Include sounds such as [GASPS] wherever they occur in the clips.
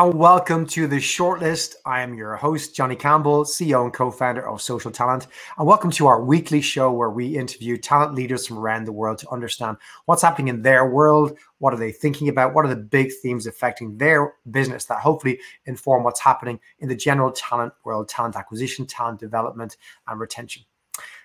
and welcome to the shortlist. I am your host, Johnny Campbell, CEO and co founder of Social Talent. And welcome to our weekly show where we interview talent leaders from around the world to understand what's happening in their world, what are they thinking about, what are the big themes affecting their business that hopefully inform what's happening in the general talent world, talent acquisition, talent development, and retention.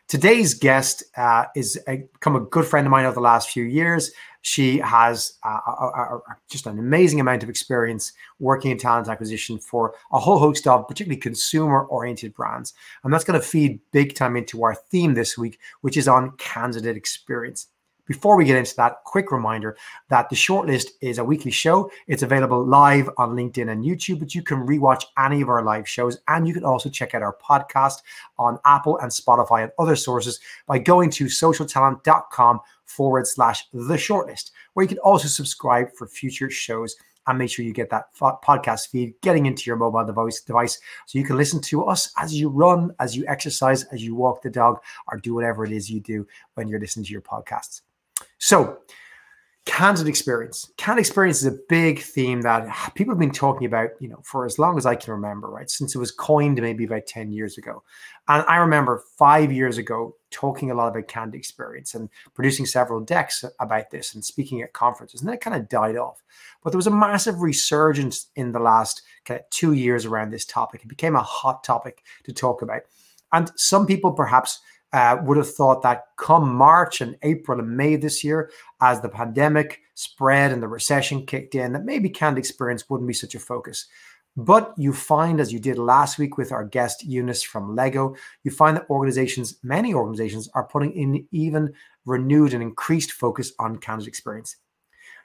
Today's guest uh, is a, become a good friend of mine over the last few years. She has uh, a, a, just an amazing amount of experience working in talent acquisition for a whole host of particularly consumer oriented brands. And that's going to feed big time into our theme this week, which is on candidate experience. Before we get into that, quick reminder that the shortlist is a weekly show. It's available live on LinkedIn and YouTube, but you can rewatch any of our live shows. And you can also check out our podcast on Apple and Spotify and other sources by going to socialtalent.com forward slash the shortlist, where you can also subscribe for future shows and make sure you get that podcast feed getting into your mobile device device. So you can listen to us as you run as you exercise as you walk the dog or do whatever it is you do when you're listening to your podcasts. So, candidate experience. Candidate experience is a big theme that people have been talking about, you know, for as long as I can remember, right? Since it was coined maybe about 10 years ago. And I remember five years ago talking a lot about candidate experience and producing several decks about this and speaking at conferences. And then it kind of died off. But there was a massive resurgence in the last kind of two years around this topic. It became a hot topic to talk about. And some people perhaps uh, would have thought that come March and April and May this year, as the pandemic spread and the recession kicked in, that maybe canned experience wouldn't be such a focus. But you find, as you did last week with our guest Eunice from Lego, you find that organizations, many organizations, are putting in even renewed and increased focus on candidate experience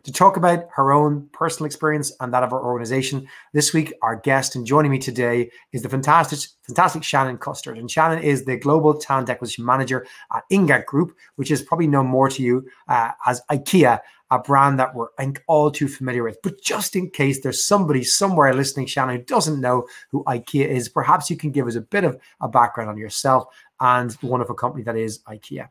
to talk about her own personal experience and that of our organization. This week, our guest and joining me today is the fantastic, fantastic Shannon Custard. And Shannon is the Global Talent Acquisition Manager at Ingka Group, which is probably known more to you uh, as IKEA, a brand that we're all too familiar with. But just in case there's somebody somewhere listening, Shannon, who doesn't know who IKEA is, perhaps you can give us a bit of a background on yourself and the wonderful company that is IKEA.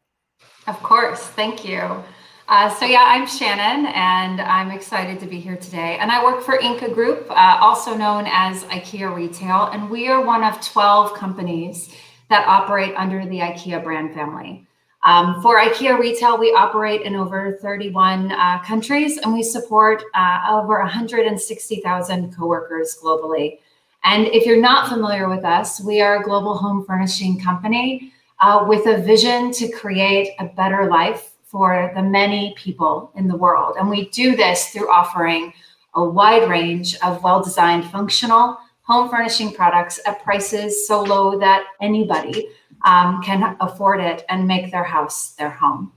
Of course. Thank you. Uh, so yeah, I'm Shannon, and I'm excited to be here today. And I work for Ingka Group, uh, also known as IKEA Retail, and we are one of 12 companies that operate under the IKEA brand family. Um, for IKEA Retail, we operate in over 31 uh, countries, and we support uh, over 160,000 coworkers globally. And if you're not familiar with us, we are a global home furnishing company uh, with a vision to create a better life for the many people in the world. And we do this through offering a wide range of well designed, functional home furnishing products at prices so low that anybody um, can afford it and make their house their home.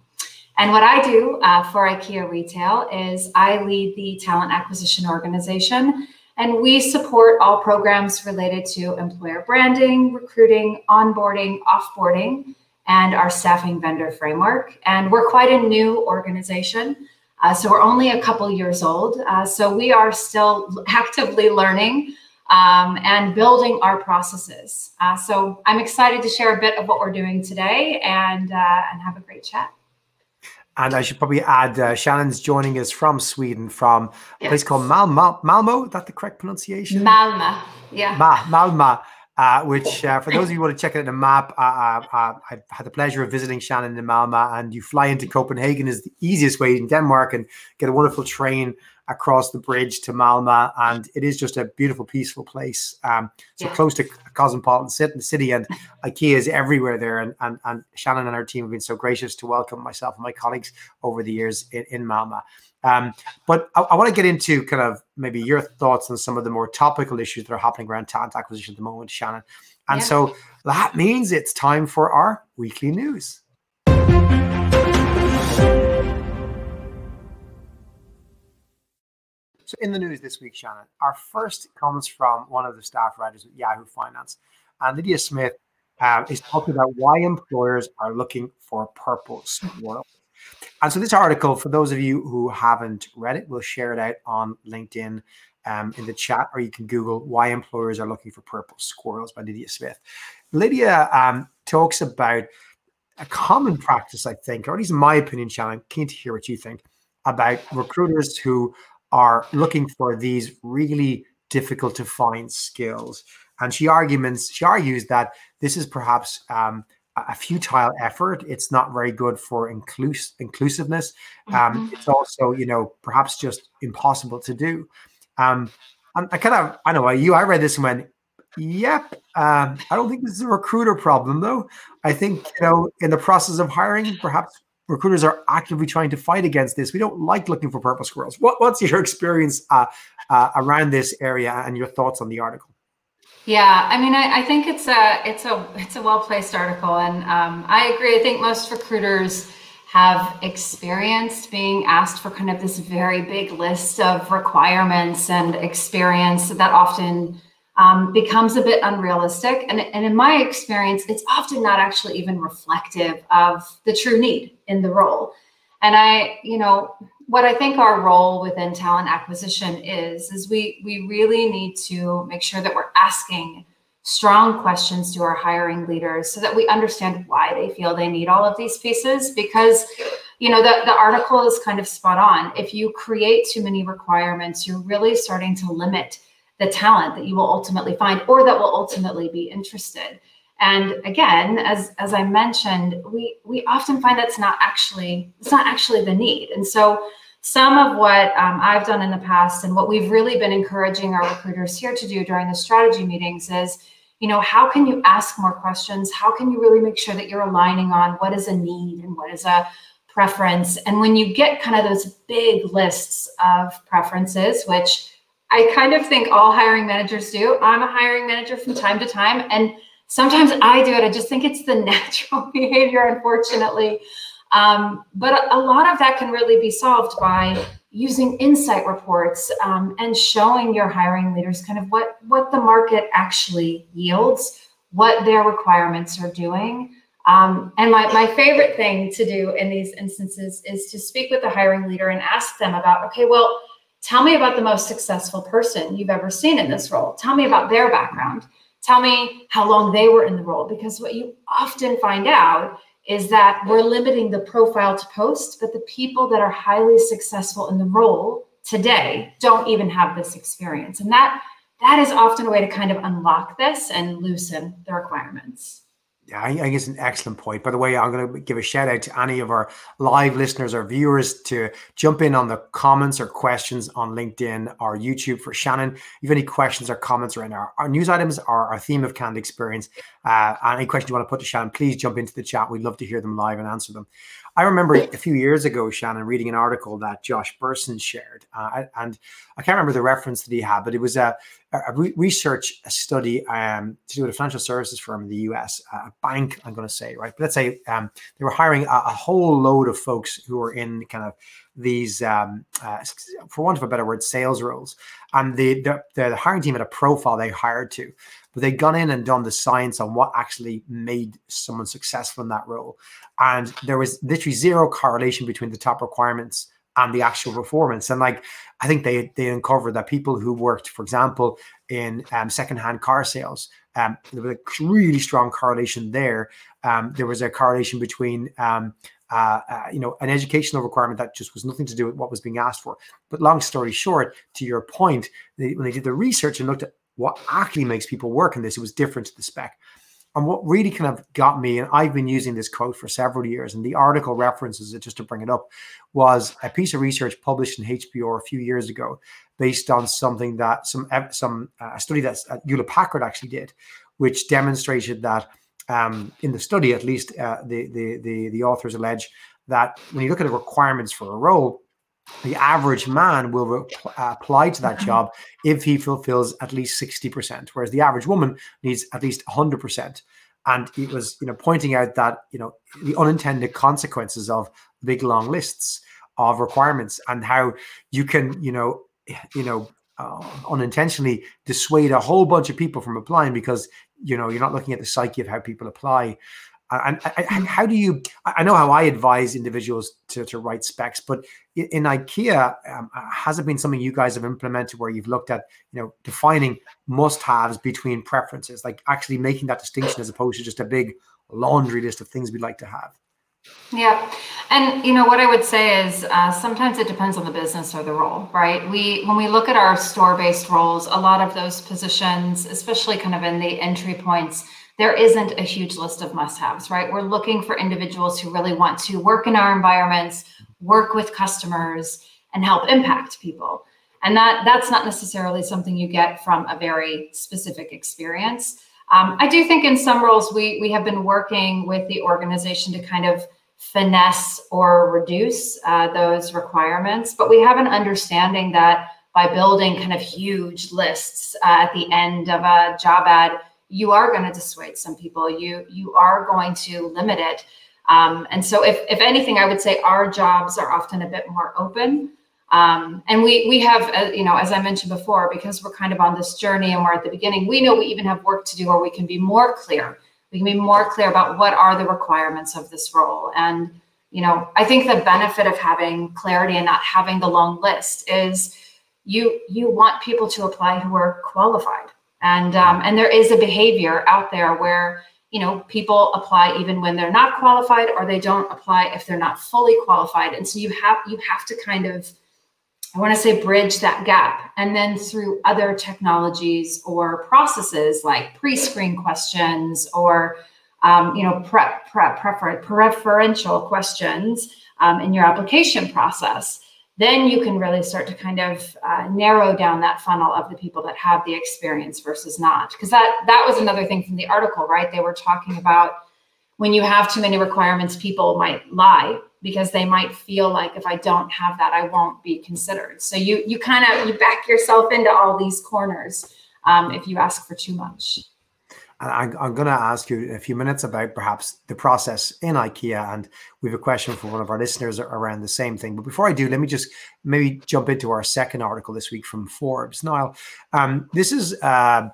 And what I do uh, for IKEA Retail is I lead the talent acquisition organization, and we support all programs related to employer branding, recruiting, onboarding, offboarding, and our staffing vendor framework. And we're quite a new organization. Uh, so we're only a couple years old. Uh, so we are still [LAUGHS] actively learning um, and building our processes. Uh, so I'm excited to share a bit of what we're doing today and, uh, and have a great chat. And I should probably add, uh, Shannon's joining us from Sweden, from yes. a place called Malmo. Malmo, is that the correct pronunciation? Malma, yeah. Ma- Malmo uh, which uh, for those of you who want to check it on the map, uh, uh, uh, I've had the pleasure of visiting Shannon in Malma, and you fly into Copenhagen is the easiest way in Denmark, and get a wonderful train across the bridge to Malma, and it is just a beautiful, peaceful place. Um, so yeah. close to cosmopolitan city, and IKEA is everywhere there. And, and and Shannon and our team have been so gracious to welcome myself and my colleagues over the years in, in Malmo. Um, but I, I want to get into kind of maybe your thoughts on some of the more topical issues that are happening around talent acquisition at the moment, Shannon. And yeah. so that means it's time for our weekly news. So, in the news this week, Shannon, our first comes from one of the staff writers at Yahoo Finance. And Lydia Smith uh, is talking about why employers are looking for purple squirrel. And so, this article, for those of you who haven't read it, we'll share it out on LinkedIn um, in the chat, or you can Google why employers are looking for purple squirrels by Lydia Smith. Lydia um, talks about a common practice, I think, or at least in my opinion, Shannon, keen to hear what you think about recruiters who are looking for these really difficult to find skills. And she arguments she argues that this is perhaps um, a futile effort. It's not very good for inclus- inclusiveness. Um, mm-hmm. It's also, you know, perhaps just impossible to do. Um, and I kind of, I know you, I read this and went, yep. Um, I don't think this is a recruiter problem, though. I think, you know, in the process of hiring, perhaps recruiters are actively trying to fight against this. We don't like looking for purple squirrels. What, what's your [LAUGHS] experience uh, uh, around this area and your thoughts on the article? Yeah, I mean, I, I, think it's a it's a it's a well placed article, and um, I agree. I think most recruiters have experienced being asked for kind of this very big list of requirements and experience that often um, becomes a bit unrealistic. And, and in my experience, it's often not actually even reflective of the true need in the role. And I, you know, what I think our role within talent acquisition is, is we we really need to make sure that we're asking strong questions to our hiring leaders so that we understand why they feel they need all of these pieces because you know the, the article is kind of spot on. If you create too many requirements you're really starting to limit the talent that you will ultimately find or that will ultimately be interested and again as as i mentioned we we often find that's not actually it's not actually the need and so some of what um, I've done in the past and what we've really been encouraging our recruiters here to do during the strategy meetings is, you know, how can you ask more questions? How can you really make sure that you're aligning on what is a need and what is a preference? And when you get kind of those big lists of preferences, which I kind of think all hiring managers do, I'm a hiring manager from time to time. And sometimes I do it. I just think it's the [LAUGHS] natural behavior, unfortunately. Um, but a, lot of that can really be solved by using insight reports um, and showing your hiring leaders kind of what what the market actually yields, what their requirements are doing. Um, and my, my favorite thing to do in these instances is to speak with the hiring leader and ask them about, okay, well, tell me about the most successful person you've ever seen in this role. Tell me about their background. Tell me how long they were in the role. Because what you often find out is that we're limiting the profile to post, but the people that are highly successful in the role today don't even have this experience. And that that is often a way to kind of unlock this and loosen the requirements. Yeah, I think it's an excellent point. By the way, I'm going to give a shout out to any of our live listeners or viewers to jump in on the comments or questions on LinkedIn or YouTube for Shannon. If you have any questions or comments around our, our news items or our theme of candid experience, uh, any questions you want to put to Shannon, please jump into the chat. We'd love to hear them live and answer them. I remember a few years ago, Shannon, reading an article that Josh Bersin shared, uh, and I can't remember the reference that he had, but it was a, a research study um, to do with a financial services firm in the US, a bank, I'm going to say, right? But let's say um, they were hiring a, a, whole load of folks who were in kind of these, um, uh, for want of a better word, sales roles. And the, the, the hiring team had a profile they hired to but they'd gone in and done the science on what actually made someone successful in that role. And there was literally zero correlation between the top requirements and the actual performance. And like, I think they they uncovered that people who worked, for example, in um, secondhand car sales, um, there was a really strong correlation there. Um, there was a correlation between um, uh, uh, you know, an educational requirement that just was nothing to do with what was being asked for. But long story short, to your point, they, when they did the research and looked at what actually makes people work in this. It was different to the spec. And what really kind of got me, and I've been using this quote for several years, and the article references it just to bring it up, was a piece of research published in HBR a few years ago, based on something that some some uh, study that uh, Hewlett Packard actually did, which demonstrated that um, in the study, at least, uh, the, the the the authors allege that when you look at the requirements for a role, the average man will re- uh, apply to that job if he fulfills at least 60%, whereas the average woman needs at least 100%. And it was, you know, pointing out that, you know, the unintended consequences of big long lists of requirements and how you can, you know, you know, uh, unintentionally dissuade a whole bunch of people from applying because, you know, you're not looking at the psyche of how people apply and, and, how do you? I know how I advise individuals to, to write specs, but in IKEA, um, uh, has it been something you guys have implemented where you've looked at, you know, defining must-haves between preferences, like actually making that distinction as opposed to just a big laundry list of things we'd like to have? Yeah. And you know what I would say is uh, sometimes it depends on the business or the role, right? We when we look at our store-based roles, a lot of those positions, especially kind of in the entry points, there isn't a huge list of must-haves, right? We're looking for individuals who really want to work in our environments, work with customers, and help impact people. And that that's not necessarily something you get from a very specific experience. Um, I do think in some roles we we have been working with the organization to kind of finesse or reduce uh, those requirements, but we have an understanding that by building kind of huge lists uh, at the end of a job ad, you are going to dissuade some people. You you are going to limit it. Um, and so, if if anything, I would say our jobs are often a bit more open. Um, and we we have, uh, you know, as I mentioned before, because we're kind of on this journey and we're at the beginning, we know we even have work to do, or we can be more clear we can be more clear about what are the requirements of this role and you know i think the benefit of having clarity and not having the long list is you you want people to apply who are qualified and um, and there is a behavior out there where you know people apply even when they're not qualified or they don't apply if they're not fully qualified and so you have you have to kind of I want to say bridge that gap. And then through other technologies or processes like pre-screen questions or um, you know prep, prep prefer, preferential questions um, in your application process, then you can really start to kind of uh, narrow down that funnel of the people that have the experience versus not. Because that that was another thing from the article, right? They were talking about when you have too many requirements, people might lie because they might feel like if I don't have that, I won't be considered. So you you kind of you back yourself into all these corners um, if you ask for too much. I'm, I'm going to ask you in a few minutes about perhaps the process in IKEA, and we have a question from one of our listeners around the same thing. But before I do, let me just maybe jump into our second article this week from Forbes. Niall, um, this is. Uh,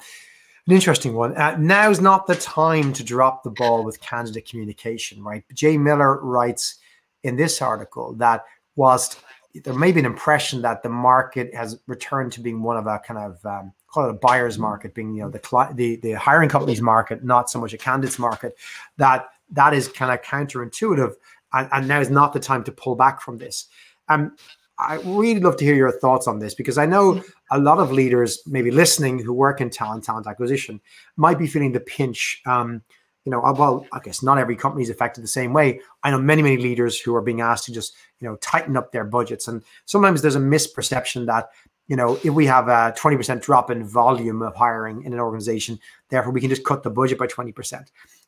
an interesting one. Uh, now's not the time to drop the ball with candidate communication, right? Jay Miller writes in this article that whilst there may be an impression that the market has returned to being one of a kind of um, call it a buyer's market, being you know the the the hiring companies market, not so much a candidates market. That that is kind of counterintuitive, and, and now is not the time to pull back from this. Um, I really love to hear your thoughts on this because I know a lot of leaders, maybe listening, who work in talent, talent acquisition, might be feeling the pinch. Um, you know, well, I guess not every company is affected the same way. I know many, many leaders who are being asked to just, you know, tighten up their budgets. And sometimes there's a misperception that, you know, if we have a 20% drop in volume of hiring in an organization, therefore we can just cut the budget by 20%.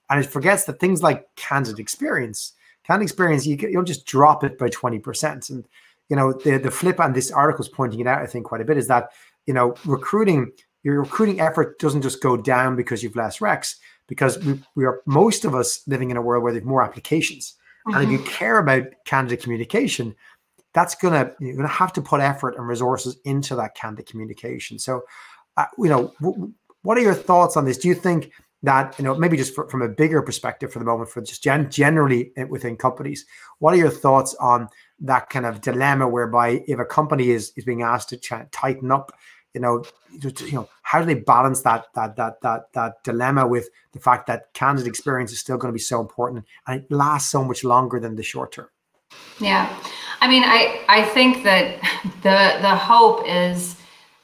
And it forgets that things like candidate experience, candidate experience, you, you'll just drop it by 20%. And, you know, the, the flip on this article is pointing it out, I think, quite a bit is that, you know, recruiting, your recruiting effort doesn't just go down because you've less recs because we, we are most of us living in a world where there's more applications. Mm-hmm. And if you mm-hmm. care about candidate communication, that's gonna you're gonna have to put effort and resources into that candidate communication. So, uh, you know, w- what are your thoughts on this? Do you think that you know maybe just for, from a bigger perspective for the moment, for just gen- generally within companies, what are your thoughts on that kind of dilemma whereby if a company is is being asked to ch- tighten up you know, you know, how do they balance that that that that that dilemma with the fact that candidate experience is still going to be so important and it lasts so much longer than the short term? Yeah, I mean, I I think that [LAUGHS] the the hope is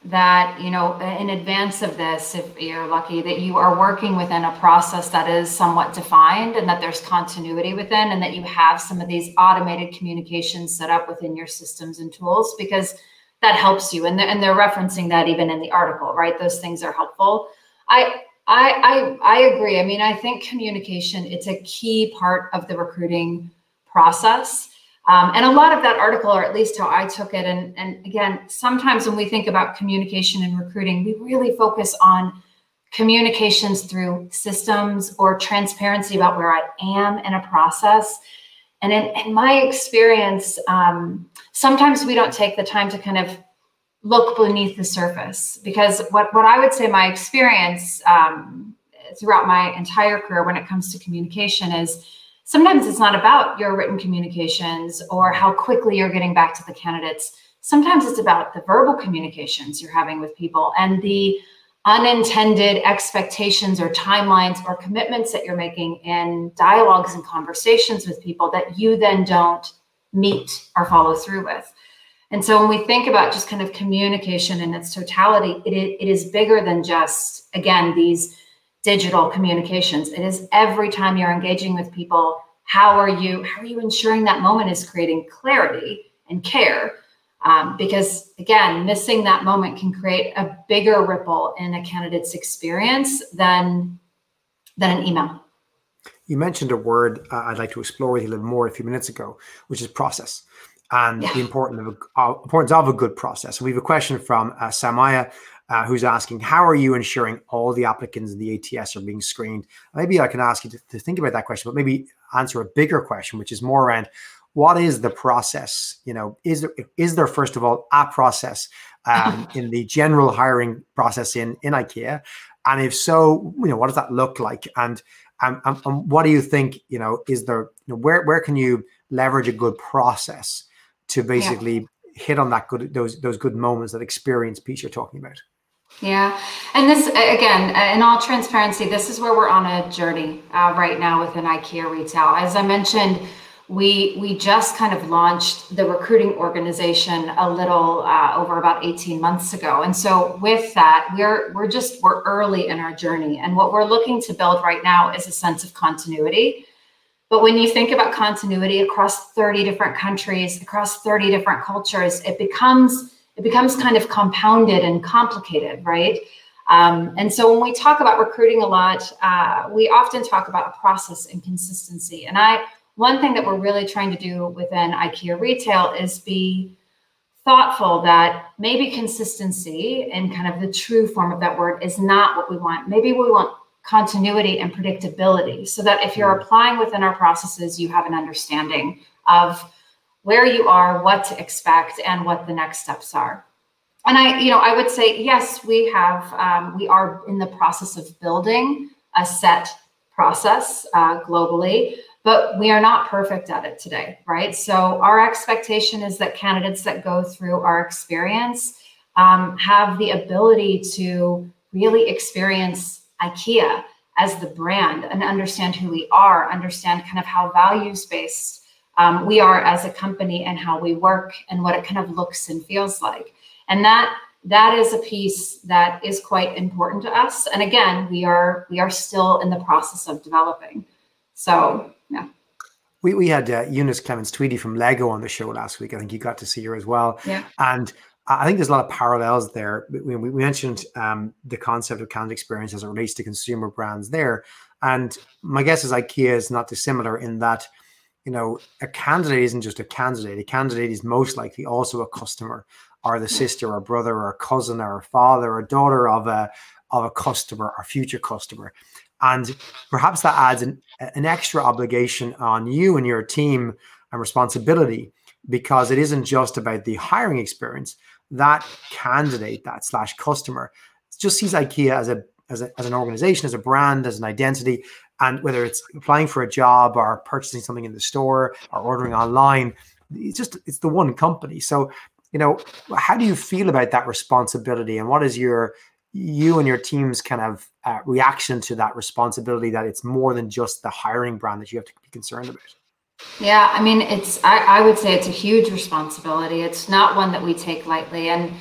that you know in advance of this if you're lucky that you are working within a process that is somewhat defined and that there's continuity within and that you have some of these automated communications set up within your systems and tools because that helps you and they're, and they're referencing that even in the article right those things are helpful i I, I I agree. I mean, I think communication it's a key part of the recruiting process. Um, and a lot of that article, or at least how I took it, and, and again, sometimes when we think about communication and recruiting, we really focus on communications through systems or transparency about where I am in a process. And in, in my experience, um, sometimes we don't take the time to kind of look beneath the surface because what, what I would say my experience um, throughout my entire career when it comes to communication is sometimes it's not about your written communications or how quickly you're getting back to the candidates. Sometimes it's about the verbal communications you're having with people and the unintended expectations or timelines or commitments that you're making in dialogues and conversations with people that you then don't meet or follow through with. And so when we think about just kind of communication in its totality, it, it is bigger than just, again, these digital communications. It is every time you're engaging with people, how are you, how are you ensuring that moment is creating clarity and care? Um, because again, missing that moment can create a bigger ripple in a candidate's experience than than an email. You mentioned a word uh, I'd like to explore with you a little more a few minutes ago, which is process and yeah. the importance of, a, uh, importance of a good process. We have a question from uh, Samaya, uh, who's asking, how are you ensuring all the applicants in the ATS are being screened? Maybe I can ask you to, to think about that question, but maybe answer a bigger question, which is more around what is the process? You know, is there is there first of all a process um, [LAUGHS] in the general hiring process in in IKEA, and if so, you know, what does that look like? And um, um, um what do you think? You know, is there you know, where where can you leverage a good process to basically yeah. hit on that good those those good moments that experience piece you're talking about? Yeah. And this, again, in all transparency, this is where we're on a journey uh, right now within IKEA retail. As I mentioned, we we just kind of launched the recruiting organization a little uh, over about 18 months ago and so with that we're we're just we're early in our journey and what we're looking to build right now is a sense of continuity but when you think about continuity across 30 different countries across 30 different cultures it becomes it becomes kind of compounded and complicated right um, and so when we talk about recruiting a lot uh, we often talk about a process and consistency and i one thing that we're really trying to do within IKEA retail is be thoughtful that maybe consistency and kind of the true form of that word is not what we want. Maybe we want continuity and predictability so that if you're mm. applying within our processes, you have an understanding of where you are, what to expect, and what the next steps are. And I, you know, I would say yes, we have, um, we are in the process of building a set process uh, globally but we are not perfect at it today, right? So our expectation is that candidates that go through our experience um, have the ability to really experience IKEA as the brand and understand who we are, understand kind of how values based um, we are as a company and how we work and what it kind of looks and feels like. And that that is a piece that is quite important to us. And again, we are we are still in the process of developing. So yeah. We, we had uh, Eunice Clements Tweedy from Lego on the show last week. I think you got to see her as well. Yeah. And I think there's a lot of parallels there. We, we mentioned um, the concept of candidate experience as it relates to consumer brands there. And my guess is IKEA is not dissimilar in that, you know, a candidate isn't just a candidate. A candidate is most likely also a customer or the sister or brother or cousin or father or daughter of a of a customer or future customer. And perhaps that adds an, an extra obligation on you and your team and responsibility because it isn't just about the hiring experience. That candidate, that slash customer, just sees IKEA as a as, a, as an organization, as a brand, as an identity, and whether it's applying for a job or purchasing something in the store or ordering online, it's just it's the one company. So, you know, how do you feel about that responsibility, and what is your you and your team's kind of uh, reaction to that responsibility that it's more than just the hiring brand that you have to be concerned about? Yeah i mean it's I, I would say it's a huge responsibility. It's not one that we take lightly. And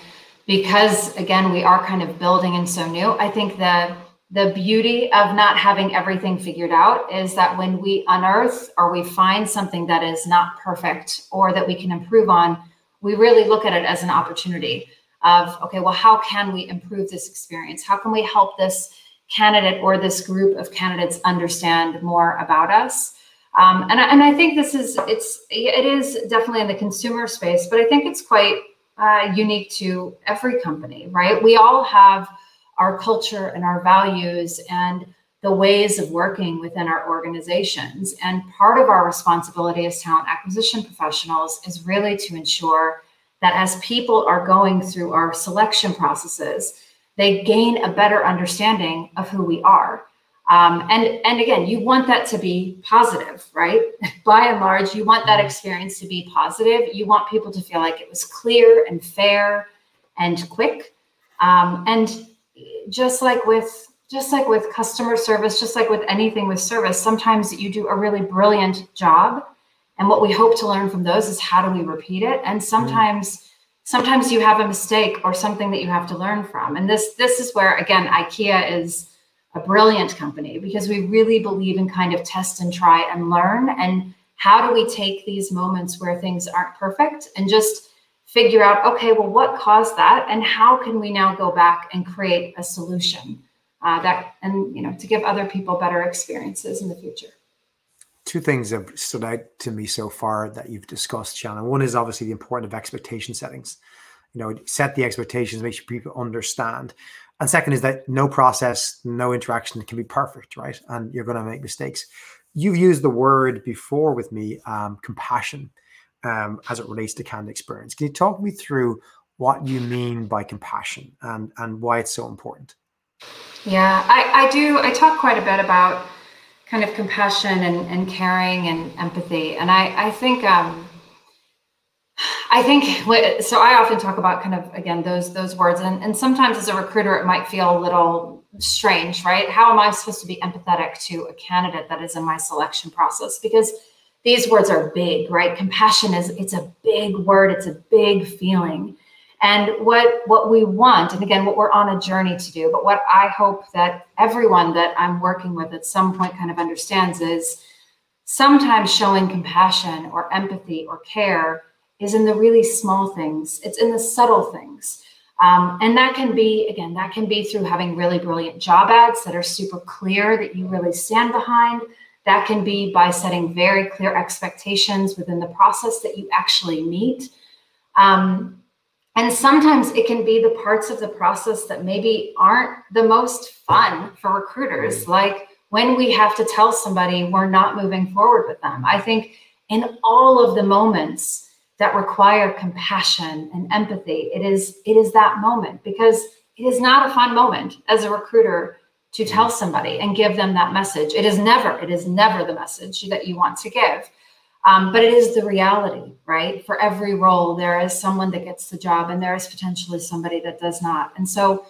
because again we are kind of building and so new i think that the beauty of not having everything figured out is that when we unearth or we find something that is not perfect or that we can improve on we really look at it as an opportunity of okay well how can we improve this experience? How can we help this candidate or this group of candidates understand more about us? Um, and, I, and I think this is it's it is definitely in the consumer space but i think it's quite uh, unique to every company right? We all have our culture and our values and the ways of working within our organizations and part of our responsibility as talent acquisition professionals is really to ensure that as people are going through our selection processes, they gain a better understanding of who we are. Um, and and again, you want that to be positive, right? [LAUGHS] By and large, you want that experience to be positive. You want people to feel like it was clear and fair and quick. Um, and just like with just like with customer service, just like with anything with service, sometimes you do a really brilliant job. And what we hope to learn from those is how do we repeat it? And sometimes mm. sometimes you have a mistake or something that you have to learn from. And this this is where again IKEA is a brilliant company because we really believe in kind of test and try and learn and how do we take these moments where things aren't perfect and just figure out okay well what caused that? And how can we now go back and create a solution uh, that and you know to give other people better experiences in the future? Two things have stood out to me so far that you've discussed shannon. One is obviously the importance of expectation settings. You know set the expectations make sure people understand. And second is that no process no interaction can be perfect right? And you're going to make mistakes. You've used the word before with me um, compassion um, as it relates to candidate experience can you talk me through what you mean by compassion and and why it's so important yeah, I, I do. I talk quite a bit about kind of compassion and, and caring and empathy. And I, I think, um, I think what, so. I often talk about kind of again those those words, and, and sometimes as a recruiter, it might feel a little strange, right? How am I supposed to be empathetic to a candidate that is in my selection process? Because these words are big, right? Compassion is it's a big word, it's a big feeling. And what what we want, and again, what we're on a journey to do, but what I hope that everyone that I'm working with at some point kind of understands is sometimes showing compassion or empathy or care is in the really small things. It's in the subtle things. Um, and that can be, again, that can be through having really brilliant job ads that are super clear that you really stand behind. That can be by setting very clear expectations within the process that you actually meet. Um, and sometimes it can be the parts of the process that maybe aren't the most fun for recruiters, like when we have to tell somebody we're not moving forward with them. I think in all of the moments that require compassion and empathy, it is it is that moment because it is not a fun moment as a recruiter to tell somebody and give them that message. It is never, it is never the message that you want to give. Um, but it is the reality, right? For every role, there is someone that gets the job and there is potentially somebody that does not. And so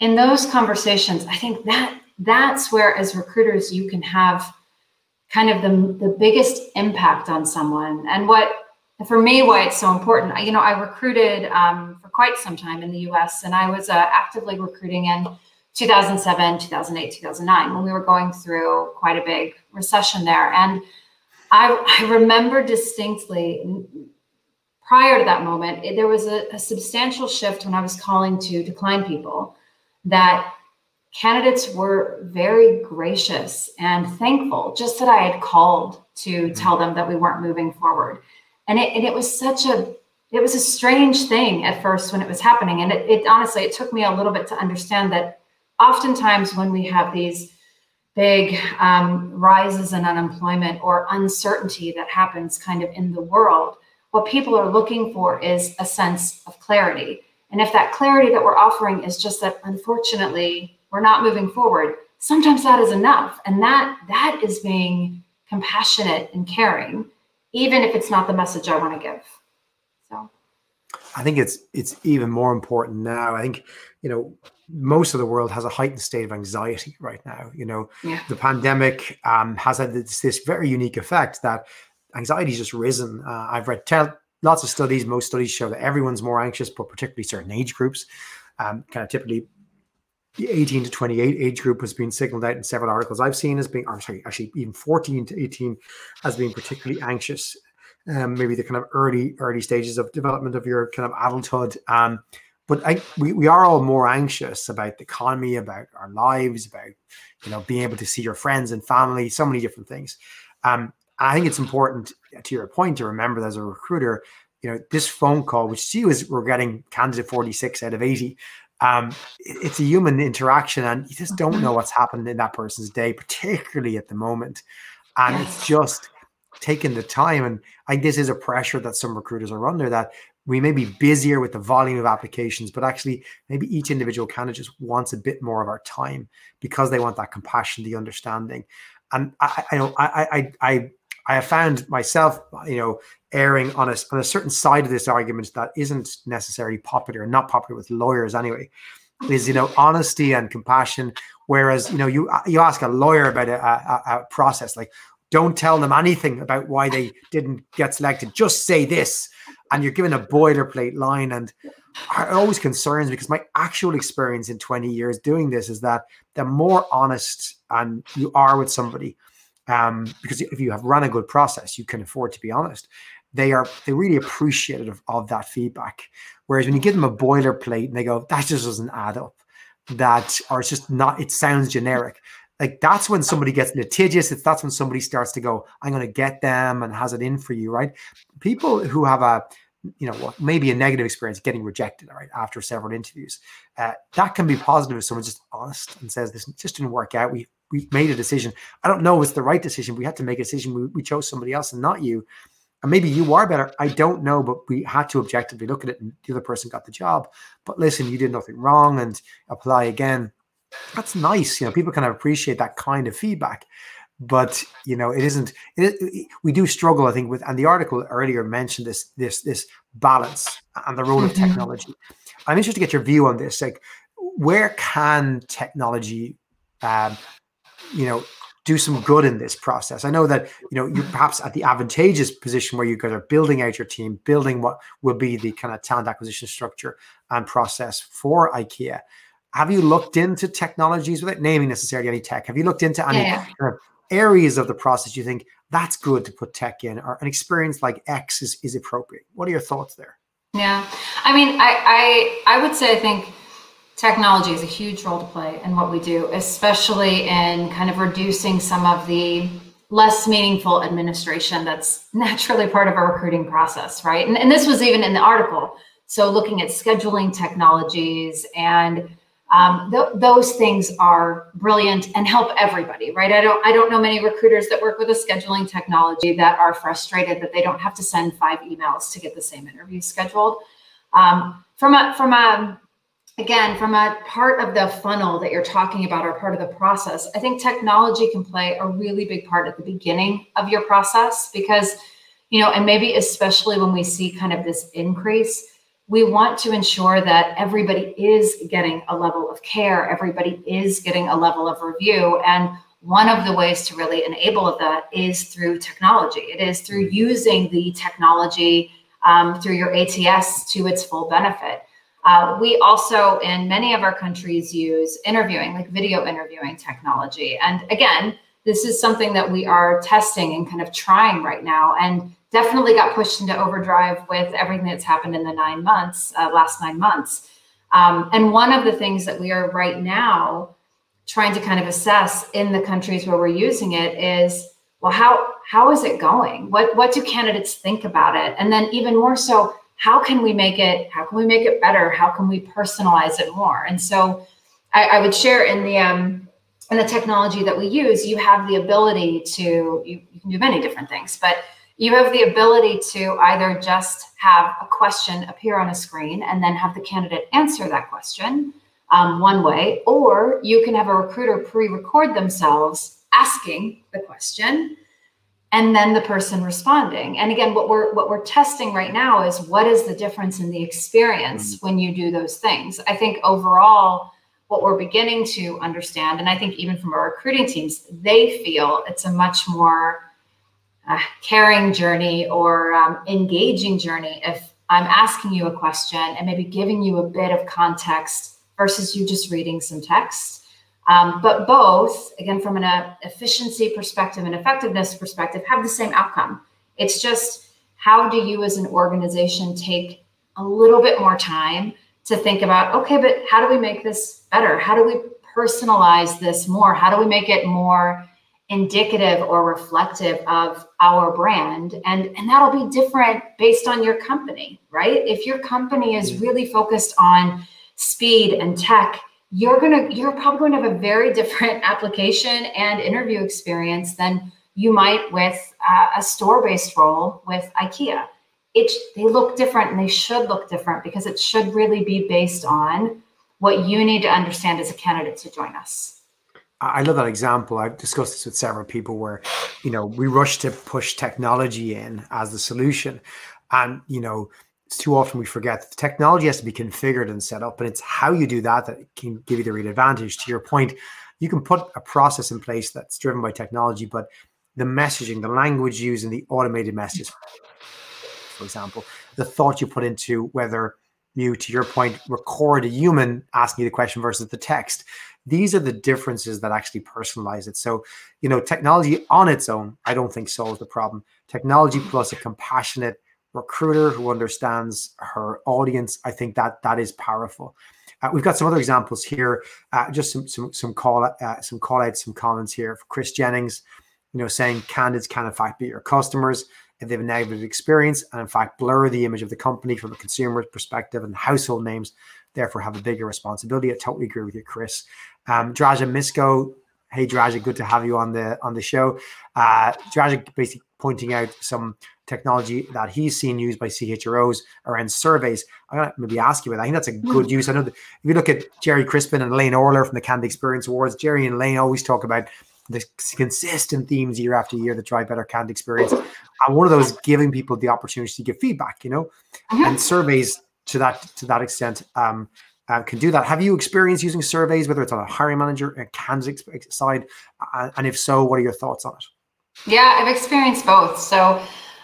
in those conversations, I think that that's where as recruiters you can have kind of the, the biggest impact on someone. And what for me, why it's so important, you know, I recruited um, for quite some time in the US and I was uh, actively recruiting in 2007, 2008, 2009 when we were going through quite a big recession there. And I, I remember distinctly prior to that moment, it, there was a, a substantial shift when I was calling to decline people that candidates were very gracious and thankful just that I had called to mm-hmm. tell them that we weren't moving forward. And it, and it was such a it was a strange thing at first when it was happening. And it, it honestly it took me a little bit to understand that oftentimes when we have these big um, rises in unemployment or uncertainty that happens kind of in the world, what people are looking for is a sense of clarity. And if that clarity that we're offering is just that, unfortunately, we're not moving forward, sometimes that is enough. And that that is being compassionate and caring, even if it's not the message I want to give. So I think it's it's even more important now. I think, you know, most of the world has a heightened state of anxiety right now. You know, yeah. the pandemic um, has had this, this, very unique effect that anxiety has just risen. Uh, I've read lots of studies. Most studies show that everyone's more anxious, but particularly certain age groups. Um, kind of typically, the 18 to 28 age group has been signaled out in several articles I've seen as being, or sorry, actually even 14 to 18 as being particularly anxious. Um, maybe the kind of early early stages of development of your kind of adulthood. Um, but I, we, we are all more anxious about the economy, about our lives, about you know being able to see your friends and family, so many different things. Um, I think it's important to your point to remember that as a recruiter, you know, this phone call, which to you is we're getting candidate 46 out of 80. Um, it's a human interaction, and you just don't know what's happened in that person's day, particularly at the moment. And it's just taking the time. And I think this is a pressure that some recruiters are under that we may be busier with the volume of applications, but actually maybe each individual candidate just wants a bit more of our time because they want that compassion, the understanding. And I, I know I, I, I, I have found myself, you know, erring on a, on a certain side of this argument that isn't necessarily popular and not popular with lawyers anyway. is you know honesty and compassion. Whereas you know you you ask a lawyer about a, a, a process like don't tell them anything about why they didn't get selected. Just say this, and you're given a boilerplate line. And it always concerns because my actual experience in 20 years doing this is that the more honest and you are with somebody, um, because if you have run a good process, you can afford to be honest. They are they really appreciative of that feedback. Whereas when you give them a boilerplate and they go, that just doesn't add up, that or it's just not, it sounds generic like that's when somebody gets litigious. It's that's when somebody starts to go, I'm going to get them and has it in for you, right? People who have a, you know, maybe a negative experience getting rejected, right, after several interviews, uh, that can be positive if someone's just honest and says, this just didn't work out. We we made a decision. I don't know if it's the right decision. We had to make a decision. We, we chose somebody else and not you. And maybe you are better. I don't know, but we had to objectively look at it and the other person got the job. But listen, you did nothing wrong and apply again that's nice. You know, people kind of appreciate that kind of feedback. But you know, it isn't. It, it, we do struggle, I think, with and the article earlier mentioned this this this balance and the role of mm-hmm. technology. I'm interested to get your view on this. Like, where can technology, um, you know, do some good in this process? I know that you know you're perhaps at the advantageous position where you guys are building out your team, building what will be the kind of talent acquisition structure and process for IKEA have you looked into technologies without naming necessarily any tech? Have you looked into any yeah. areas of the process you think that's good to put tech in, or an experience like X is, is appropriate? What are your thoughts there? Yeah, I mean, I, I I would say I think technology is a huge role to play in what we do, especially in kind of reducing some of the less meaningful administration that's [LAUGHS] naturally part of our recruiting process, right? And, and this was even in the article. So looking at scheduling technologies and um, th- those things are brilliant and help everybody right? I don't i don't know many recruiters that work with a scheduling technology that are frustrated that they don't have to send five emails to get the same interview scheduled. Um, from a from a again from a part of the funnel that you're talking about or part of the process i think technology can play a really big part at the beginning of your process because you know and maybe especially when we see kind of this increase we want to ensure that everybody is getting a level of care, everybody is getting a level of review. And one of the ways to really enable that is through technology. It is through using the technology um, through your ATS to its full benefit. Uh, we also, in many of our countries, use interviewing, like video interviewing technology. And again, this is something that we are testing and kind of trying right now. And definitely got pushed into overdrive with everything that's happened in the nine months, uh, last nine months. Um, and one of the things that we are right now trying to kind of assess in the countries where we're using it is, well, how how is it going? What what do candidates think about it? And then even more so, how can we make it? How can we make it better? How can we personalize it more? And so, I, I would share in the um, in the technology that we use, you have the ability to you, you can do many different things, but you have the ability to either just have a question appear on a screen and then have the candidate answer that question um, one way, or you can have a recruiter pre record themselves asking the question and then the person responding and again what we're what we're testing right now is what is the difference in the experience mm-hmm. when you do those things i think overall what we're beginning to understand and i think even from our recruiting teams they feel it's a much more uh, caring journey or um, engaging journey if I'm asking you a question and maybe giving you a bit of context versus you just reading some text. Um, but both, again, from an uh, efficiency perspective and effectiveness perspective, have the same outcome. It's just how do you as an organization take a little bit more time to think about, okay, but how do we make this better? How do we personalize this more? How do we make it more indicative or reflective of our brand. And and that'll be different based on your company right? If your company is really focused on speed and tech you're going to you're probably going to have a very [LAUGHS] different application and interview experience than you might with uh, a store-based role with ikea. It they look different and they should look different because it should really be based on what you need to understand as a candidate to join us I love that example. I've discussed this with several people where, you know, we rush to push technology in as the solution. And, you know, it's too often we forget that the technology has to be configured and set up, and it's how you do that that can give you the real advantage. To your point, you can put a process in place that's driven by technology, but the messaging, the language used and the automated messages, for example, the thought you put into whether you, to your point, record a human asking you the question versus the text. These are the differences that actually personalize it. So, you know, technology on its own, I don't think solves the problem. Technology plus a compassionate recruiter who understands her audience, I think that that is powerful. Uh, we've got some other examples here. Uh, just some some some call uh, some call outs, some comments here. For Chris Jennings, you know, saying candidates can in fact be your customers if they have a negative experience, and in fact blur the image of the company from a consumer perspective, and household names therefore have a bigger responsibility. I totally agree with you, Chris. Um, Draja Misko, hey Draja, good to have you on the on the show. Uh, Draja basically pointing out some technology that he's seen used by CHROs around surveys. I'm gonna maybe ask you about. that. I think that's a good mm. use. I know that if you look at Gerry Crispin and Elaine Orler from the Candidate Experience Awards, Gerry and Lane always talk about the consistent themes year after year that drive better candidate experience. And one of those giving people the opportunity to give feedback, you know, mm-hmm. and surveys to that to that extent um, uh, can do that. Have you experienced using surveys, whether it's on a hiring manager, a candidate side, uh, and if so, what are your thoughts on it? Yeah, I've experienced both. So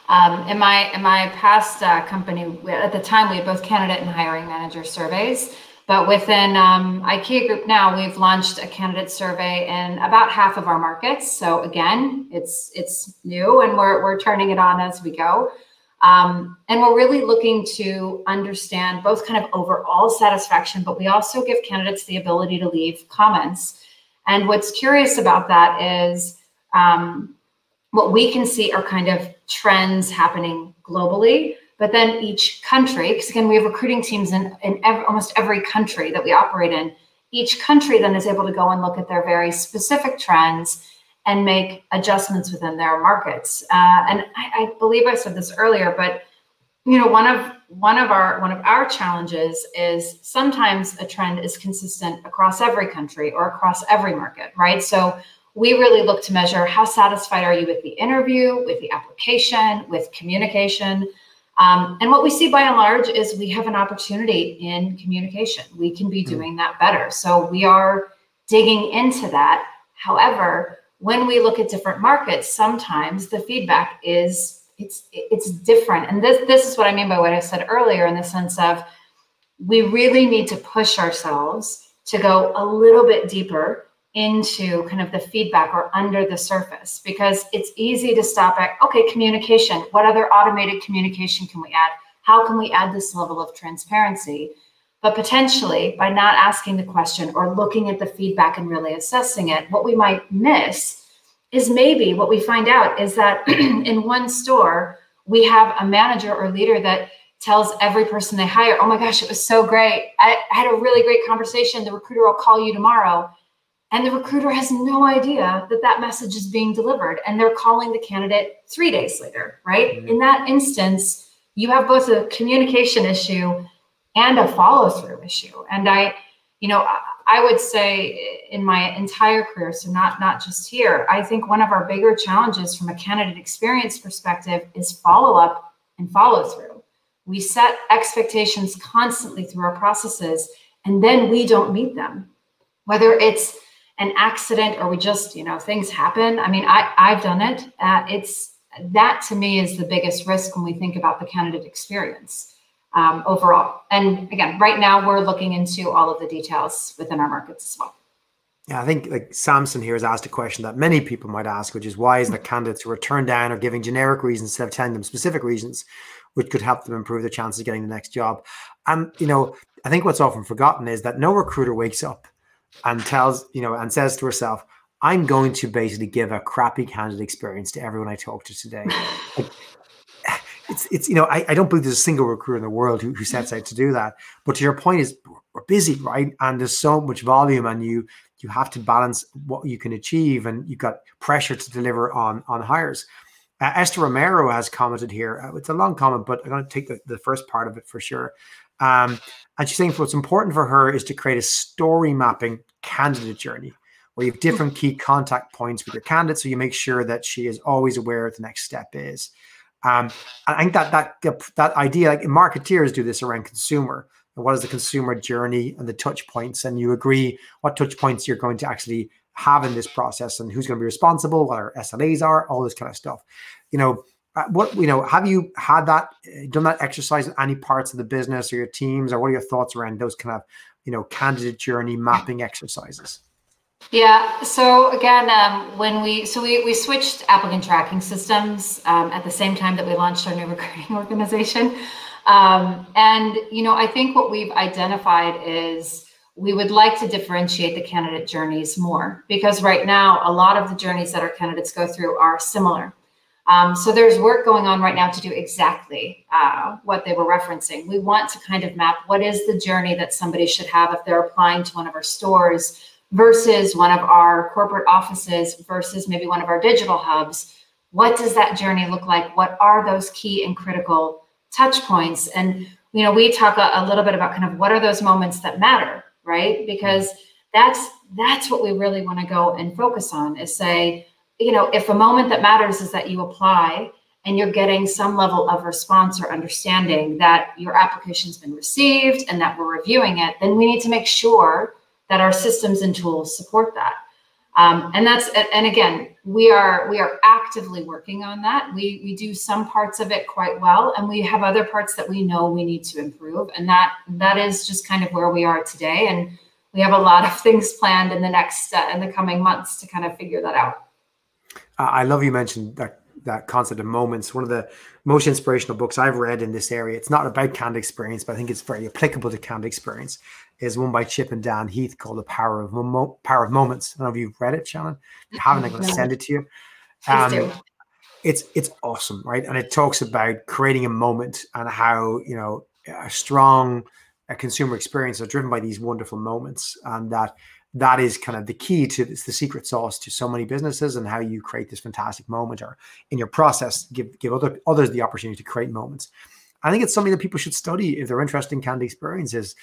um, in my in my past uh, company, at the time we had both candidate and hiring manager surveys. But within um, Ingka Group now, we've launched a candidate survey in about half of our markets. So again, it's it's new, and we're we're turning it on as we go. Um, and we're really looking to understand both kind of overall satisfaction, but we also give candidates the ability to leave comments. And what's curious about that is um, what we can see are kind of trends happening globally but then each country because again we have recruiting teams in, in almost every country that we operate in. Each country then is able to go and look at their very specific trends and make adjustments within their markets. Uh, and I, I believe i said this earlier but you know one of one of our one of our challenges is sometimes a trend is consistent across every country or across every market right? So we really look to measure how satisfied are you with the interview, with the application, with communication. Um, and what we see by and large is we have an opportunity in communication. We can be hmm. doing that better. So we are digging into that. However, when we look at different markets, sometimes the feedback is it's it's different. And this this is what I mean by what I said earlier in the sense of we really need to push ourselves to go a little bit deeper into kind of the feedback or under the surface because it's easy to stop at okay communication what other automated communication can we add? How can we add this level of transparency? But potentially by not asking the question or looking at the feedback and really assessing it what we might miss is maybe what we find out is that [CLEARS THROAT] in one store we have a manager or leader that tells every person they hire oh my gosh it was so great. I, I had a really great conversation. The recruiter will call you tomorrow and the recruiter has no idea that that message is being delivered. And they're calling the candidate three days later, right? Mm-hmm. In that instance, you have both a communication issue and a follow through issue. And I, you know, I would say in my entire career, so not not just here, I think one of our bigger challenges from a candidate experience perspective is follow up and follow through. We set expectations constantly through our processes, and then we don't meet them. Whether it's an accident or we just you know things happen. I mean i i've done it. Uh, it's that to me is the biggest risk when we think about the candidate experience um, overall. And again right now we're looking into all of the details within our markets as well. Yeah, I think like Samson here has asked a question that many people might ask, which is why is the candidates who are turned down or giving generic reasons instead of telling them specific reasons, which could help them improve their chances of getting the next job. And you know, I think what's often forgotten is that no recruiter wakes up and tells, you know, and says to herself, I'm going to basically give a crappy candidate experience to everyone I talk to today. [LAUGHS] it's, it's, you know, I, I don't believe there's a single recruiter in the world who, who sets out to do that. But to your point is we're busy, right? And there's so much volume and you, you have to balance what you can achieve and you've got pressure to deliver on, on hires. Uh, Esther Romero has commented here. Uh, it's a long comment, but I'm going to take the, the first part of it for sure. Um, and she's saying what's important for her is to create a story mapping candidate journey where you have different key contact points with your candidate so you make sure that she is always aware of the next step is. Um, I think that that that idea, like marketeers do this around consumer. What is the consumer journey and the touch points? And you agree what touch points you're going to actually have in this process and who's going to be responsible, what our SLAs are, all this kind of stuff. You know, uh, what you know, have you had that done that exercise in any parts of the business or your teams, or what are your thoughts around those kind of you know candidate journey mapping exercises? Yeah. So again, um, when we so we we switched applicant tracking systems um, at the same time that we launched our new [LAUGHS] recruiting organization, um, and you know I think what we've identified is we would like to differentiate the candidate journeys more because right now a lot of the journeys that our candidates go through are similar. Um, so there's work going on right now to do exactly uh, what they were referencing. We want to kind of map what is the journey that somebody should have if they're applying to one of our stores versus one of our corporate offices versus maybe one of our digital hubs. What does that journey look like? What are those key and critical touch points? And you know, we talk a, a little bit about kind of what are those moments that matter, right? Because that's that's what we really want to go and focus on is say you know, if a moment that matters is that you apply and you're getting some level of response or understanding that your application's been received and that we're reviewing it, then we need to make sure that our systems and tools support that. Um, and that's and again, we are we are actively working on that. We we do some parts of it quite well, and we have other parts that we know we need to improve. And that that is just kind of where we are today. And we have a lot of [LAUGHS] things planned in the next uh, in the coming months to kind of figure that out. I love you mentioned that that concept of moments. One of the most inspirational books I've read in this area. It's not about canned experience, but I think it's very applicable to canned experience. Is one by Chip and Dan Heath called "The Power of Mo- Power of Moments." I don't know if you've read it, Shannon. If you haven't, I'm going to send it to you. Um, it's it's awesome, right? And it talks about creating a moment and how you know a strong a consumer experience are driven by these wonderful moments, and that that is kind of the key to it's the secret sauce to so many businesses and how you create this fantastic moment or in your process give give other others the opportunity to create moments. I think it's something that people should study if they're interested in candid experiences.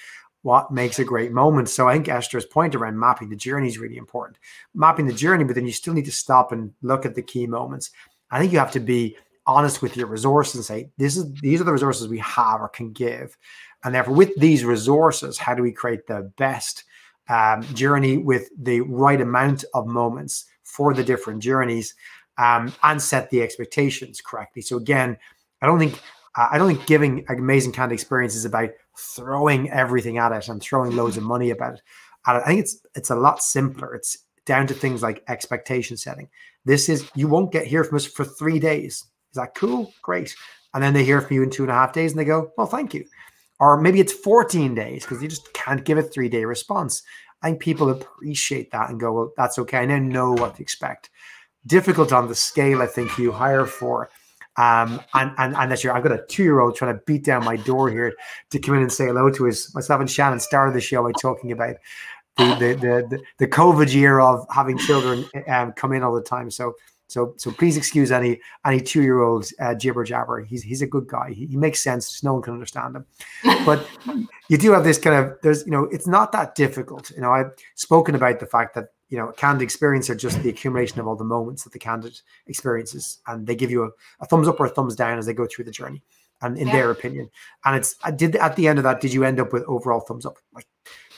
What makes a great moment? So i think esther's point around mapping the journey is really important. Mapping the journey but then you still need to stop and look at the key moments. I think you have to be honest with your resources and say this is these are the resources we have or can give. And therefore with these resources how do we create the best um, journey with the right amount of moments for the different journeys um, and set the expectations correctly. So again, I don't think uh, I don't think giving amazing candid experience is about throwing everything at it and throwing loads of money about it. I think it's it's a lot simpler. It's down to things like expectation setting. This is you won't get here from us for three days. Is that cool? Great. And then they hear from you in two and a half days and they go, well, thank you or maybe it's 14 days because you just can't give a three day response. I think people appreciate that and go, well, that's okay. I now know what to expect. Difficult on the scale, I think you hire for. Um, and, and, and that you're, I've got a two year old trying to beat down my door here to come in and say hello to his, myself and Shannon started the show by talking about the, the, the, the, the COVID year of having children um, come in all the time. So so so please excuse any any two year olds uh, jibber jabber. He's he's a good guy. He, he makes sense. No one can understand him. [LAUGHS] But you do have this kind of there's you know it's not that difficult. You know I've spoken about the fact that you know candid experience are just the accumulation of all the moments that the candid experiences, and they give you a, a thumbs up or a thumbs down as they go through the journey, and in yeah. their opinion. And it's I did at the end of that, did you end up with overall thumbs up? Like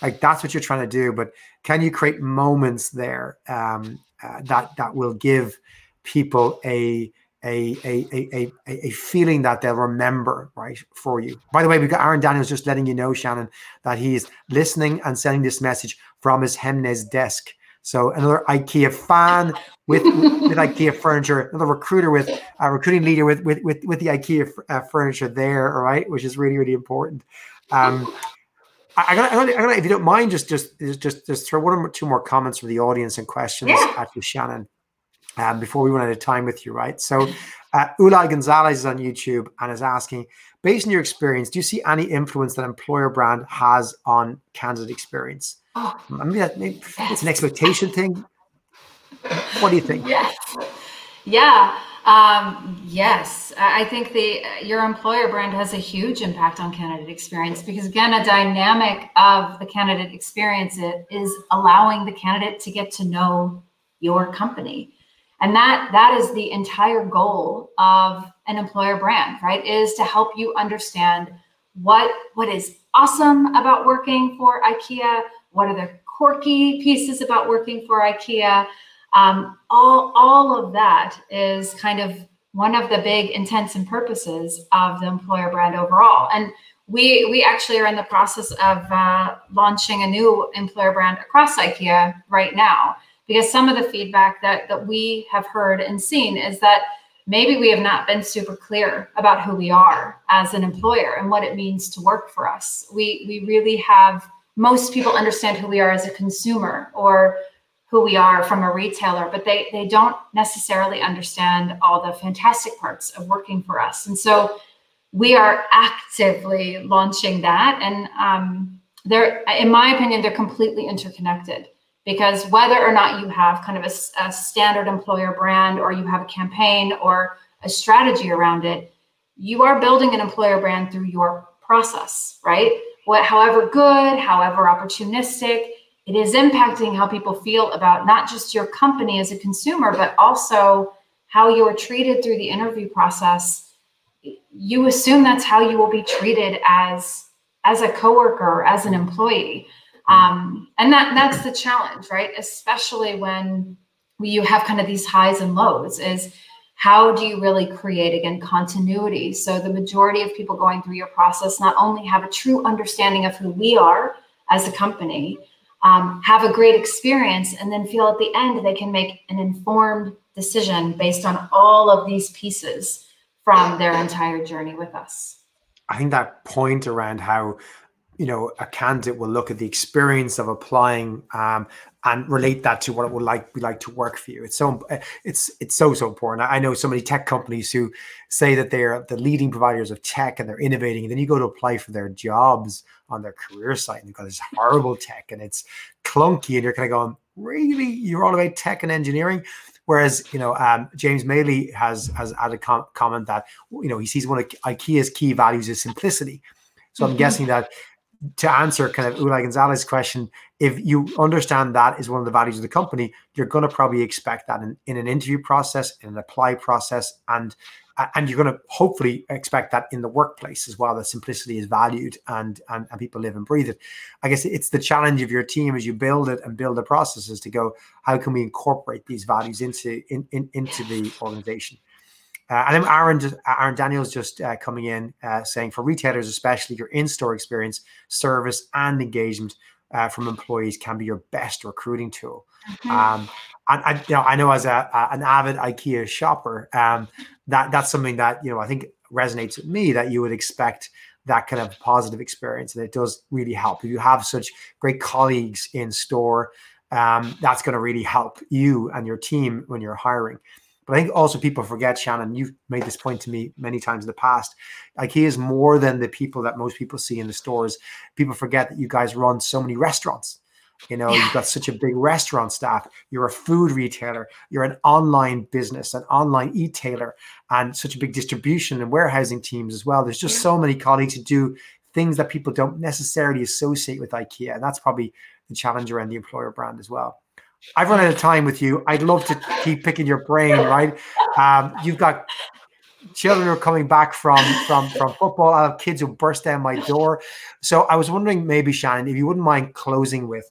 like that's what you're trying to do. But can you create moments there um, uh, that that will give people a a, a, a, a, a feeling that they'll remember, right, for you. By the way, we've got Aaron Daniels just letting you know, Shannon, that he's listening and sending this message from his Hemnes desk. So another IKEA fan with, with IKEA furniture, another recruiter with a recruiting leader with with with, with the IKEA uh, furniture there, all right, which is really really important. Um, I, I gotta, I gotta, I gotta, if you don't mind, just just just just throw one or two more comments from the audience and questions yeah. at you, Shannon um, before we run out of time with you, right? So, uh, Ulay Gonzalez is on YouTube and is asking, based on your experience, do you see any influence that employer brand has on candidate experience? Oh, [GASPS] maybe, that, maybe it's an expectation thing. What do you think? Yes. Yeah. Um, yes, I think the your employer brand has a huge impact on candidate experience because again, a dynamic of the candidate experience is allowing the candidate to get to know your company And that that is the entire goal of an employer brand, right? Is to help you understand what what is awesome about working for IKEA, what are the quirky pieces about working for IKEA. Um, all all of that is kind of one of the big intents and purposes of the employer brand overall. And we we actually are in the process of uh, launching a new employer brand across IKEA right now because some of the feedback that that we have heard and seen is that maybe we have not been super clear about who we are as an employer and what it means to work for us. We we really have most people understand who we are as a consumer or who we are from a retailer, but they they don't necessarily understand all the fantastic parts of working for us. And so we are actively launching that. And um, they're, in my opinion, they're completely interconnected because whether or not you have kind of a, a, standard employer brand or you have a campaign or a strategy around it, you are building an employer brand through your process, right? What, however good, however opportunistic, it is impacting how people feel about not just your company as a consumer, but also how you are treated through the interview process you assume that's how you will be treated as as a coworker as an employee um, and that that's the challenge right? Especially when you have kind of these highs and lows is how do you really create again continuity? So the majority of people going through your process not only have a true understanding of who we are as a company um, have a great experience and then feel at the end they can make an informed decision based on all of these pieces from their entire journey with us. I think that point around how you know a candidate will look at the experience of applying um, and relate that to what it would like be like to work for you. It's so it's it's so so important. I know so many tech companies who say that they're the leading providers of tech and they're innovating, and then you go to apply for their jobs on their career site and they've got this horrible tech and it's clunky, and you're kind of going, really, you're all about tech and engineering. Whereas, you know, um, James Maley has has added com- comment that you know he sees one of IKEA's key values is simplicity. So mm-hmm. I'm guessing that to answer kind of Ula Gonzalez's question, if you understand that is one of the values of the company, you're going to probably expect that in, in an interview process, in an apply process, and and you're going to hopefully expect that in the workplace as well that simplicity is valued and, and and people live and breathe it. I guess it's the challenge of your team as you build it and build the processes to go how can we incorporate these values into in, in into the organization uh, and then Aaron, Aaron Daniels just uh, coming in uh, saying for retailers, especially your in-store experience, service, and engagement uh, from employees can be your best recruiting tool. Mm-hmm. Um, and I, you know, I know as a an avid IKEA shopper, um, that that's something that you know I think resonates with me that you would expect that kind of positive experience, and it does really help. If you have such great colleagues in store, um, that's going to really help you and your team when you're hiring. But I think also people forget, Shannon, you've made this point to me many times in the past. IKEA is more than the people that most people see in the stores. People forget that you guys run so many restaurants. You know, yeah. you've got such a big restaurant staff. You're a food retailer. You're an online business, an online e-tailer, and such a big distribution and warehousing teams as well. There's just yeah. so many colleagues who do things that people don't necessarily associate with IKEA. And that's probably the challenge around the employer brand as well. I've run out of time with you. I'd love to keep picking your brain, right? Um, you've got children who are coming back from from from football. I have kids who burst down my door. So I was wondering, maybe Shannon, if you wouldn't mind closing with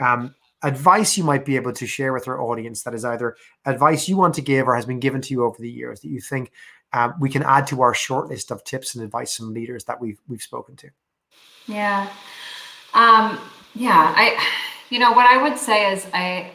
um, advice you might be able to share with our audience that is either advice you want to give or has been given to you over the years that you think um, we can add to our short list of tips and advice from leaders that we've we've spoken to. Yeah, um, yeah. I, you know, what I would say is I.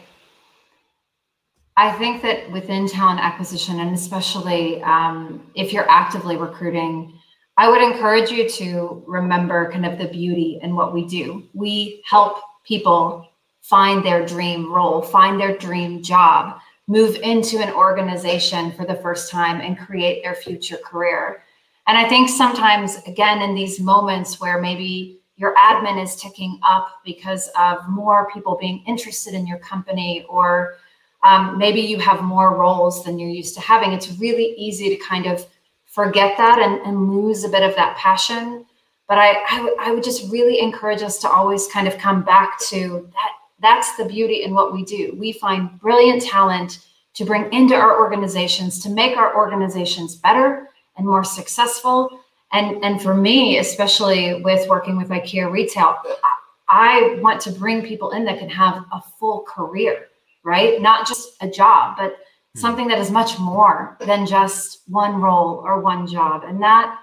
I think that within talent acquisition, and especially um, if you're actively recruiting, I would encourage you to remember kind of the beauty in what we do. We help people find their dream role, find their dream job, move into an organization for the first time and create their future career. And I think sometimes, again, in these moments where maybe your admin is ticking up because of more people being interested in your company, or um, maybe you have more roles than you're used to having, it's really easy to kind of forget that and, and lose a bit of that passion. But I, would just really encourage us to always kind of come back to that that's the beauty in what we do. We find brilliant talent to bring into our organizations to make our organizations better and more successful. And, and for me, especially with working with IKEA retail, I want to bring people in that can have a full career, right? Not just a job, but hmm. something that is much more than just one role or one job. And that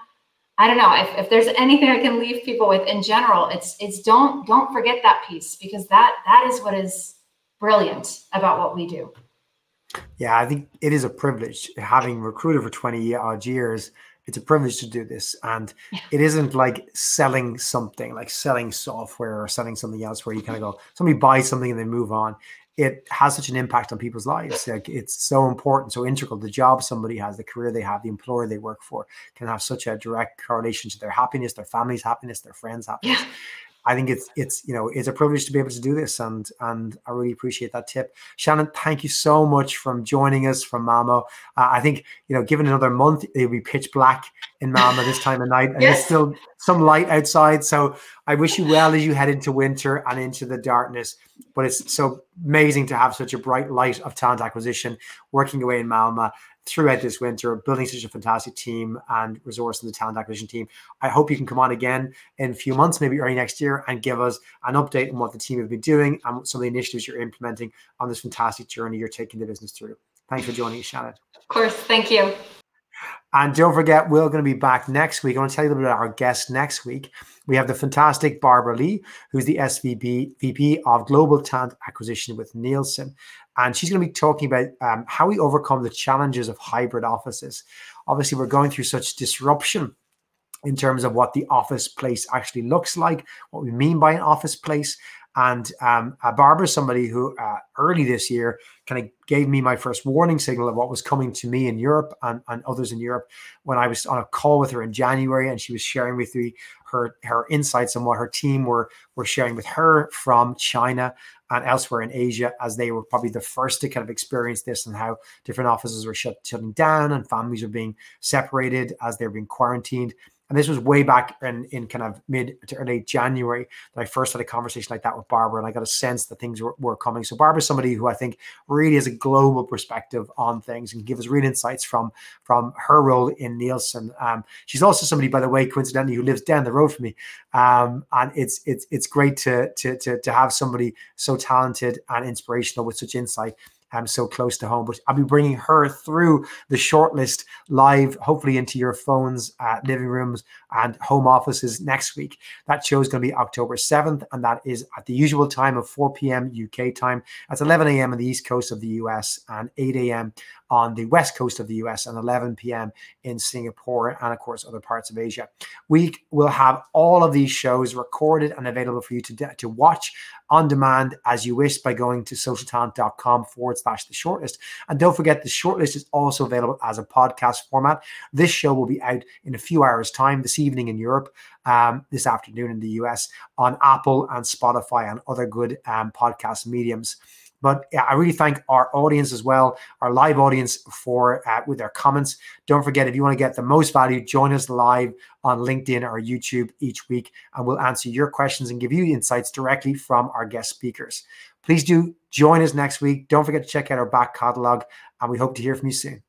I don't know if, if there's anything I can leave people with in general, it's it's don't don't forget that piece because that that is what is brilliant about what we do. Yeah, I think it is a privilege having recruited for 20 odd years. It's a privilege to do this. And yeah. it isn't like selling something, like selling software or selling something else where you kind of go, somebody buys something and they move on it has such an impact on people's lives. Like it's so important, so integral. The job somebody has, the career they have, the employer they work for can have such a direct correlation to their happiness, their family's happiness, their friends' happiness. Yeah. I think it's it's you know it's a privilege to be able to do this, and and I really appreciate that tip, Shannon. Thank you so much from joining us from Malmo. Uh, I think you know, given another month, it'll be pitch black in Malmo this time of night, and yes. there's still some light outside. So I wish you well as you head into winter and into the darkness. But it's so amazing to have such a bright light of talent acquisition working away in Malmo throughout this winter, building such a fantastic team and resource in the talent acquisition team. I hope you can come on again in a few months, maybe early next year, and give us an update on what the team have been doing and some of the initiatives you're implementing on this fantastic journey you're taking the business through. Thanks for joining us, Shannon. Of course. Thank you. And don't forget, we're going to be back next week. I want to tell you a little bit about our guest next week. We have the fantastic Barbara Lee, who's the SVP VP of Global Talent Acquisition with Nielsen. And she's going to be talking about um, how we overcome the challenges of hybrid offices. Obviously, we're going through such disruption in terms of what the office place actually looks like, what we mean by an office place. And um, uh, Barbara somebody who uh, early this year kind of gave me my first warning signal of what was coming to me in Europe and, and others in Europe when I was on a call with her in January and she was sharing with me her her insights on what her team were were sharing with her from China and elsewhere in Asia, as they were probably the first to kind of experience this and how different offices were shut, shutting down and families are being separated as they're being quarantined. And this was way back in, in kind of mid to early January that I first had a conversation like that with Barbara, and I got a sense that things were, were coming. So Barbara's somebody who I think really has a global perspective on things and give us real insights from from her role in Nielsen. Um, she's also somebody, by the way, coincidentally, who lives down the road from me, um, and it's it's it's great to to to to have somebody so talented and inspirational with such insight um, so close to home. But I'll be bringing her through the shortlist live, hopefully into your phones, uh, living rooms, and home offices next week. That show is going to be October 7th, and that is at the usual time of 4 p.m. UK time. That's 11 a.m. on the east coast of the US and 8 a.m. on the west coast of the US and 11 p.m. in Singapore and, of course, other parts of Asia. We will have all of these shows recorded and available for you to, to watch on demand as you wish by going to socialtalent.com forward slash the shortlist. And don't forget, the shortlist is also available as a podcast format. This show will be out in a few hours' time this evening in Europe, um, this afternoon in the US on Apple and Spotify and other good um, podcast mediums. But yeah, I really thank our audience as well, our live audience for uh, with their comments. Don't forget if you want to get the most value, join us live on LinkedIn or YouTube each week, and we'll answer your questions and give you insights directly from our guest speakers. Please do join us next week. Don't forget to check out our back catalog, and we hope to hear from you soon.